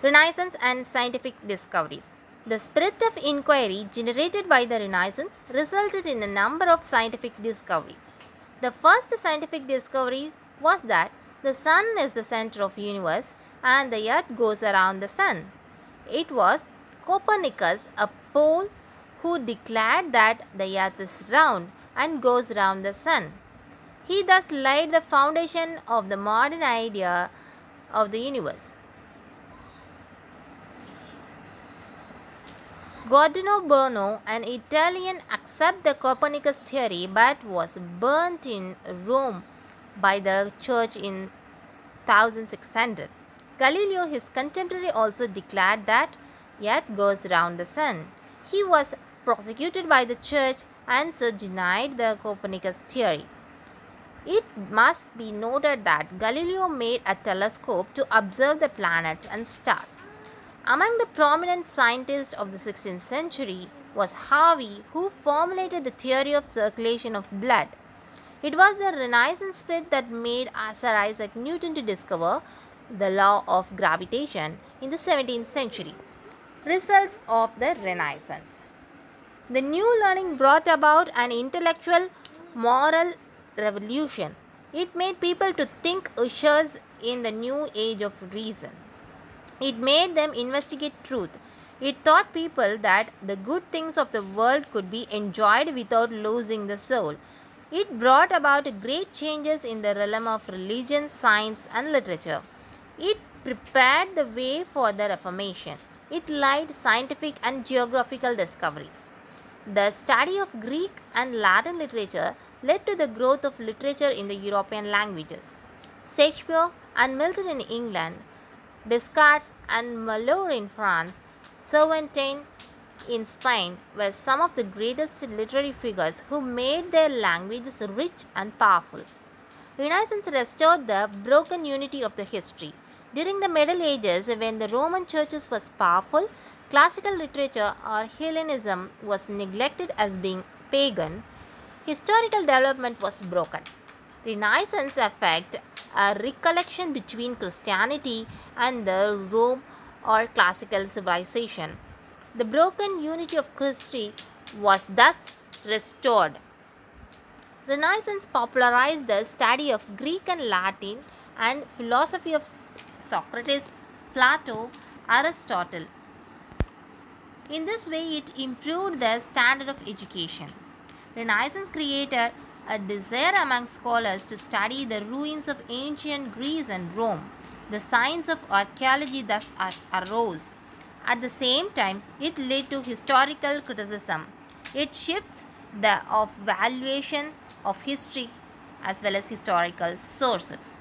Renaissance and scientific discoveries. The spirit of inquiry generated by the Renaissance resulted in a number of scientific discoveries. The first scientific discovery was that the sun is the center of universe and the earth goes around the sun. It was Copernicus, a Pole, who declared that the earth is round and goes round the sun. He thus laid the foundation of the modern idea of the universe. Giordano Bruno, an Italian, accepted the Copernicus theory but was burnt in Rome by the church in 1600. Galileo, his contemporary, also declared that earth goes round the sun. He was prosecuted by the church and so denied the Copernicus theory. It must be noted that Galileo made a telescope to observe the planets and stars. Among the prominent scientists of the 16th century was Harvey, who formulated the theory of circulation of blood. It was the Renaissance spirit that made Sir Isaac Newton to discover the law of gravitation in the 17th century. Results of the Renaissance The new learning brought about an intellectual, moral revolution. It made people to think ushers in the new age of reason. It made them investigate truth. It taught people that the good things of the world could be enjoyed without losing the soul. It brought about great changes in the realm of religion, science, and literature. It prepared the way for the Reformation. It laid scientific and geographical discoveries. The study of Greek and Latin literature led to the growth of literature in the European languages. Shakespeare and Milton in England, Descartes and Malraux in France, Cervantes in Spain were some of the greatest literary figures who made their languages rich and powerful. Renaissance restored the broken unity of the history. During the Middle Ages, when the Roman churches was powerful, classical literature or Hellenism was neglected as being pagan, historical development was broken. Renaissance effect a recollection between Christianity and the Rome or classical civilization. The broken unity of Christianity was thus restored. Renaissance popularized the study of Greek and Latin and philosophy of Socrates, Plato, Aristotle. In this way, it improved the standard of education. Renaissance created a desire among scholars to study the ruins of ancient Greece and Rome. The science of archaeology thus arose. At the same time, it led to historical criticism. It shifts the of valuation of history as well as historical sources.